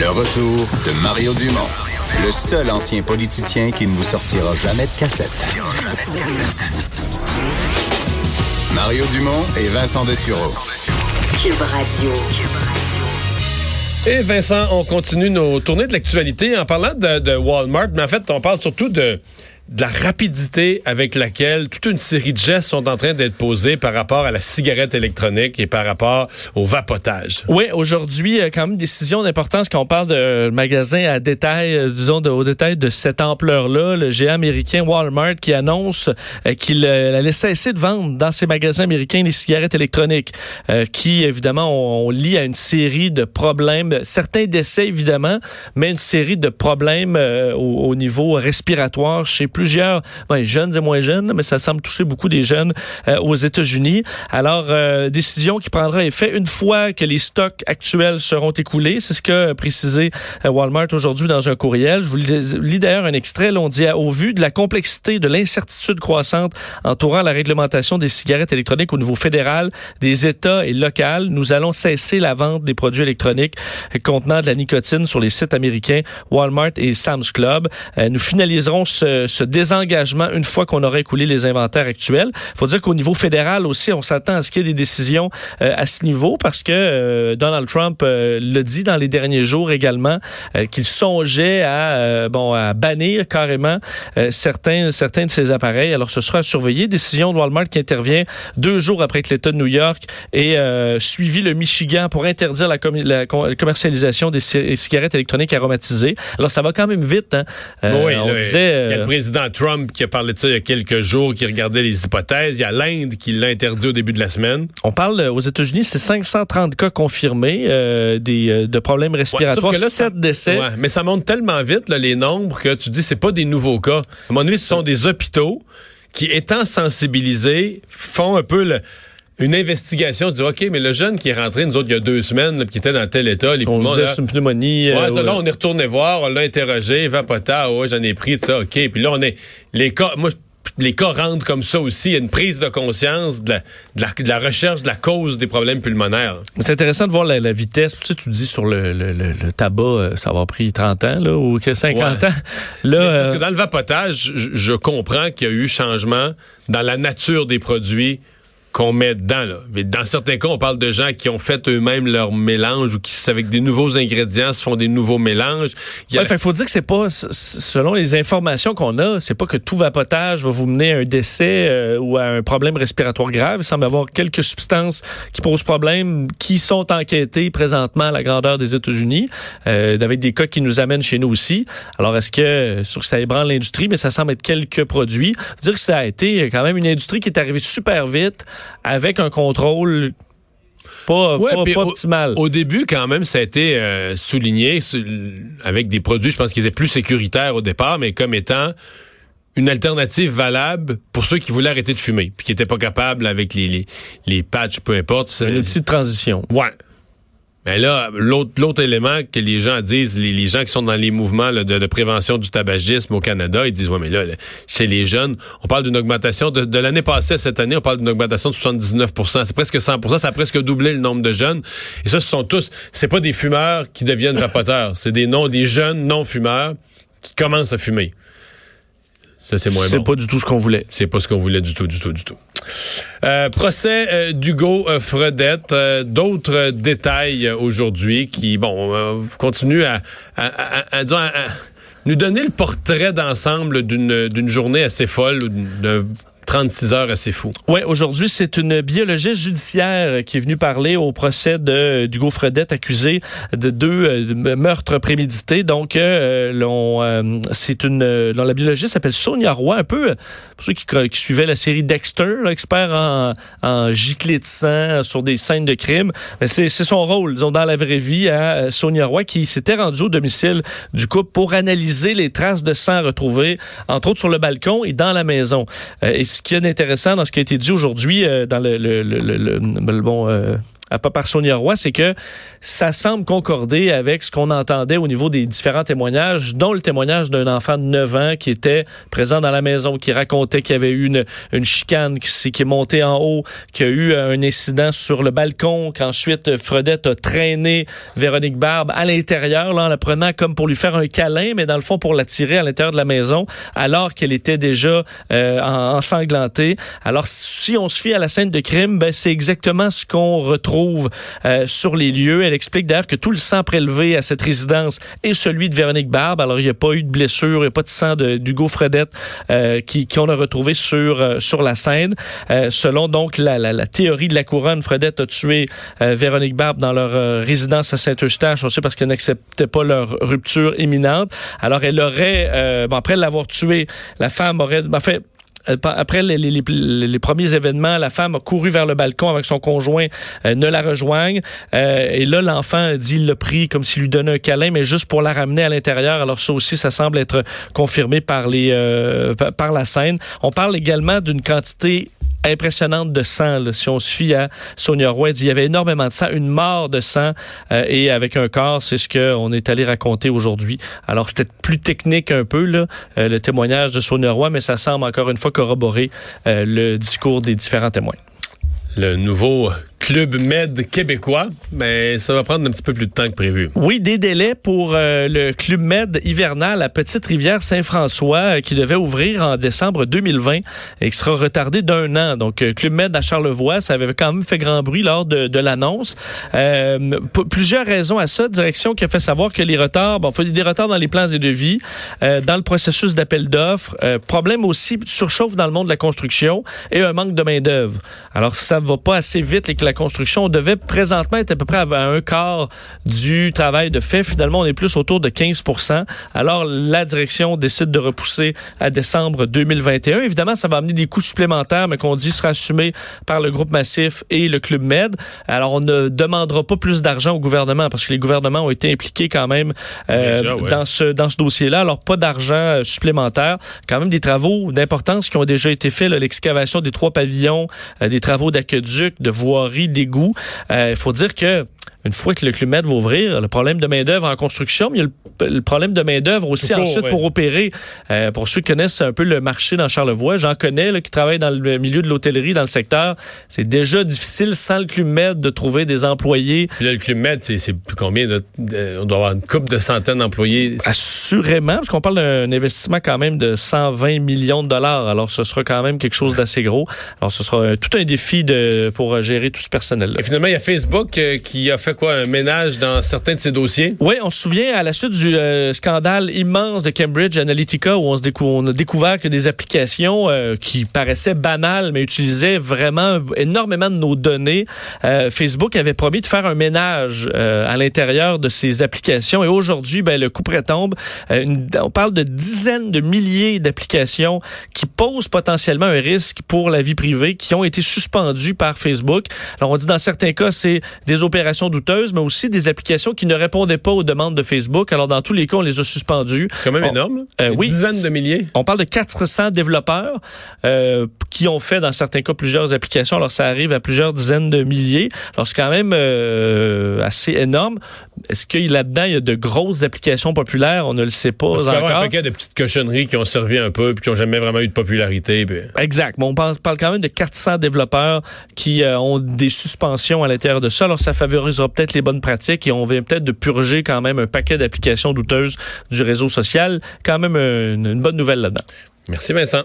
Le retour de Mario Dumont, le seul ancien politicien qui ne vous sortira jamais de cassette. Mario Dumont et Vincent Dessureau. Cube Radio. Et Vincent, on continue nos tournées de l'actualité en parlant de, de Walmart, mais en fait, on parle surtout de de la rapidité avec laquelle toute une série de gestes sont en train d'être posés par rapport à la cigarette électronique et par rapport au vapotage. Oui, aujourd'hui, euh, quand même, décision d'importance quand on parle de magasins à détail, euh, disons, de, au détail de cette ampleur-là. Le géant américain Walmart qui annonce euh, qu'il allait cesser de vendre dans ses magasins américains les cigarettes électroniques, qui, évidemment, on, on lie à une série de problèmes, certains décès, évidemment, mais une série de problèmes au, au, niveau respiratoire chez plus plusieurs ben, jeunes et moins jeunes, mais ça semble toucher beaucoup des jeunes euh, aux États-Unis. Alors, euh, décision qui prendra effet une fois que les stocks actuels seront écoulés. C'est ce qu'a précisé euh, Walmart aujourd'hui dans un courriel. Je vous lis d'ailleurs un extrait. Là, on dit au vu de la complexité, de l'incertitude croissante entourant la réglementation des cigarettes électroniques au niveau fédéral, des États et local, nous allons cesser la vente des produits électroniques contenant de la nicotine sur les sites américains Walmart et Sam's Club. nous finaliserons ce, ce désengagement une fois qu'on aura écoulé les inventaires actuels. Il faut dire qu'au niveau fédéral aussi, on s'attend à ce qu'il y ait des décisions euh, à ce niveau parce que euh, Donald Trump euh, le dit dans les derniers jours également qu'il songeait à bon à bannir carrément certains certains de ses appareils. Alors ce sera à surveiller. Décision de Walmart qui intervient deux jours après que l'État de New York ait suivi le Michigan pour interdire la, commercialisation des cigarettes électroniques aromatisées. Alors ça va quand même vite. Hein? oui, on disait, le président Trump qui a parlé de ça il y a quelques jours, qui regardait les hypothèses. Il y a l'Inde qui l'a interdit au début de la semaine. On parle euh, aux États-Unis, c'est 530 cas confirmés euh, des, euh, de problèmes respiratoires, ouais, là, 7 décès. Ouais, mais ça monte tellement vite, là, les nombres, que tu dis c'est pas des nouveaux cas. À mon avis, ce sont des hôpitaux qui, étant sensibilisés, font un peu le une investigation, dit OK, mais le jeune qui est rentré, nous autres, il y a deux semaines, qui était dans tel état, les on poumons. c'est une pneumonie. Ouais, ça, là, on est retourné voir, on l'a interrogé, vapota, ouais, j'en ai pris, ça, OK. Puis là, on est. Les cas, moi, les cas rentrent comme ça aussi. Il y a une prise de conscience de la, de la, recherche de la cause des problèmes pulmonaires. C'est intéressant de voir la, vitesse. Tu, sais, tu dis sur le, le, le, tabac, euh, ça va pris 30 ans là, ou 50 ans. Là, parce que dans le vapotage, je, je comprends qu'il y a eu changement dans la nature des produits qu'on met dedans. Là. Mais dans certains cas, on parle de gens qui ont fait eux-mêmes leur mélange ou qui, avec des nouveaux ingrédients, se font des nouveaux mélanges. Il ouais, faut dire que c'est pas, selon les informations qu'on a, c'est pas que tout vapotage va vous mener à un décès euh, ou à un problème respiratoire grave. Il semble y avoir quelques substances qui posent problème, qui sont enquêtées présentement à la grandeur des États-Unis, euh, avec des cas qui nous amènent chez nous aussi. Alors, est-ce que, sur ça ébranle l'industrie, mais ça semble être quelques produits. Dire que ça a été quand même une industrie qui est arrivée super vite avec un contrôle pas, optimal. Au, début, quand même, ça a été euh, souligné avec des produits, je pense, qui étaient plus sécuritaires au départ, mais comme étant une alternative valable pour ceux qui voulaient arrêter de fumer, puis qui n'étaient pas capables avec les, les, les patchs, peu importe. Un outil de transition. Ouais. Mais là, l'autre élément que les gens disent, les, gens qui sont dans les mouvements de, prévention du tabagisme au Canada, ils disent, ouais, mais là, chez les jeunes, on parle d'une augmentation de, l'année passée à cette année, on parle d'une augmentation de 79% C'est presque 100% ça a presque doublé le nombre de jeunes. Et ça, ce sont tous, c'est pas des fumeurs qui deviennent vapoteurs, c'est des non, des jeunes non-fumeurs qui commencent à fumer. Ça, c'est moins bon. C'est pas du tout ce qu'on voulait. C'est pas ce qu'on voulait du tout, du tout, du tout. Euh, procès euh, d'Hugo euh, Fredette. D'autres détails aujourd'hui qui, bon, continuent à, nous donner le portrait d'ensemble d'une journée assez folle, d'une 36 heures assez fou. Oui, aujourd'hui, c'est une biologiste judiciaire qui est venue parler au procès de d'Hugo Fredette accusé de deux euh, meurtres prémédités. Donc, euh, euh, c'est une la biologiste s'appelle Sonia Roy, un peu pour ceux qui, qui suivaient la série Dexter, expert en, en giclée de sang sur des scènes de crime. Mais c'est son rôle, disons, dans la vraie vie à Sonia Roy qui s'était rendue au domicile du couple pour analyser les traces de sang retrouvées, entre autres sur le balcon et dans la maison. Qui est intéressant dans ce qui a été dit aujourd'hui euh, dans le, le, le, le, bon euh, pas par Sonia Roy, c'est que ça semble concorder avec ce qu'on entendait au niveau des différents témoignages, dont le témoignage d'un enfant de 9 ans qui était présent dans la maison, qui racontait qu'il y avait eu une, chicane qui, qui est montée en haut, qu'il y a eu un incident sur le balcon, qu'ensuite Fredette a traîné Véronique Barbe à l'intérieur, là, en la prenant comme pour lui faire un câlin, mais dans le fond pour la tirer à l'intérieur de la maison, alors qu'elle était déjà euh, ensanglantée. Alors, si on se fie à la scène de crime, ben, c'est exactement ce qu'on retrouve euh, sur les lieux. Elle explique d'ailleurs que tout le sang prélevé à cette résidence est celui de Véronique Barbe. Alors, il n'y a pas eu de blessure, il n'y a pas de sang d'Hugo Fredette euh, qui qu'on a retrouvé sur, euh, sur la scène. Euh, selon donc la, la, la, théorie de la couronne, Fredette a tué euh, Véronique Barbe dans leur résidence à Saint-Eustache, on sait parce qu'elle n'acceptait pas leur rupture imminente. Alors, elle aurait, bon, après l'avoir tué, la femme aurait, ben, fait, euh, après les, les, les, premiers événements, la femme a couru vers le balcon avec son conjoint euh, ne la rejoigne. Euh, et là, l'enfant dit il l'a pris comme s'il lui donnait un câlin, mais juste pour la ramener à l'intérieur. Alors ça aussi, ça semble être confirmé par les par la scène. On parle également d'une quantité impressionnante de sang. Là. Si on se fie à Sonia Roy, il y avait énormément de sang, une mort de sang euh, et avec un corps, c'est ce qu'on est allé raconter aujourd'hui. Alors c'était plus technique un peu là, euh, le témoignage de Sonia Roy, mais ça semble encore une fois corroborer euh, le discours des différents témoins. Le nouveau Club Med québécois, mais ça va prendre un petit peu plus de temps que prévu. Oui, des délais pour euh, le Club Med hivernal à Petite-Rivière Saint-François euh, qui devait ouvrir en décembre 2020 et qui sera retardé d'un an. Donc, euh, Club Med à Charlevoix, ça avait quand même fait grand bruit lors de, l'annonce. plusieurs raisons à ça. Direction qui a fait savoir que les retards, bon, il y a des retards dans les plans et devis, dans le processus d'appel d'offres, problème aussi surchauffe dans le monde de la construction et un manque de main-d'œuvre. Alors, ça ne va pas assez vite et que la construction. On devait présentement être à peu près à un quart du travail de fait. Finalement, on est plus autour de 15% Alors, la direction décide de repousser à décembre 2021. Évidemment, ça va amener des coûts supplémentaires, mais qu'on dit sera assumé par le groupe Massif et le Club Med. Alors, on ne demandera pas plus d'argent au gouvernement parce que les gouvernements ont été impliqués quand même euh, dans ce dans ce dossier-là. Alors, pas d'argent euh, supplémentaire. Quand même des travaux d'importance qui ont déjà été faits. L'excavation des trois pavillons, euh, des travaux d'aqueduc, de voirie d'égout. Euh, il faut dire que une fois que le Club va ouvrir, le problème de main-d'œuvre en construction, mais il y a le, problème de main-d'œuvre aussi ensuite pour opérer. Euh, pour ceux qui connaissent un peu le marché dans Charlevoix, j'en connais là, qui travaillent dans le milieu de l'hôtellerie, dans le secteur. C'est déjà difficile sans le Club Med de trouver des employés. Puis là, le Club Med, c'est combien? De, on doit avoir une coupe de centaines d'employés. Assurément, parce qu'on parle d'un investissement quand même de 120 millions de dollars. Alors, ce sera quand même quelque chose d'assez gros. Alors, ce sera tout un défi de, pour gérer tout ce personnel-là. Et finalement, il y a Facebook euh, qui a fait quoi, un ménage dans certains de ses dossiers? Oui, on se souvient à la suite du euh, scandale immense de Cambridge Analytica où on, se on a découvert que des applications euh, qui paraissaient banales mais utilisaient vraiment énormément de nos données. Euh, Facebook avait promis de faire un ménage à l'intérieur de ces applications et aujourd'hui, ben, le coup prétombe. on parle de dizaines de milliers d'applications qui posent potentiellement un risque pour la vie privée qui ont été suspendues par Facebook. Alors on dit dans certains cas, c'est des opérations de mais aussi des applications qui ne répondaient pas aux demandes de Facebook. Alors, dans tous les cas, on les a suspendues. C'est quand même énorme. Euh, oui. Dizaines de milliers. On parle de 400 développeurs euh, qui ont fait, dans certains cas, plusieurs applications. Alors, ça arrive à plusieurs dizaines de milliers. Alors, c'est quand même euh, assez énorme. Est-ce qu'il là-dedans, il y a de grosses applications populaires? On ne le sait pas encore. Il y a un paquet de petites cochonneries qui ont servi un peu puis qui n'ont jamais vraiment eu de popularité. Exact. on parle, quand même de 400 développeurs qui ont des suspensions à l'intérieur de ça. Alors, ça favorisera peut-être les bonnes pratiques et on vient peut-être de purger quand même un paquet d'applications douteuses du réseau social. Quand même une, une bonne nouvelle là-dedans. Merci Vincent.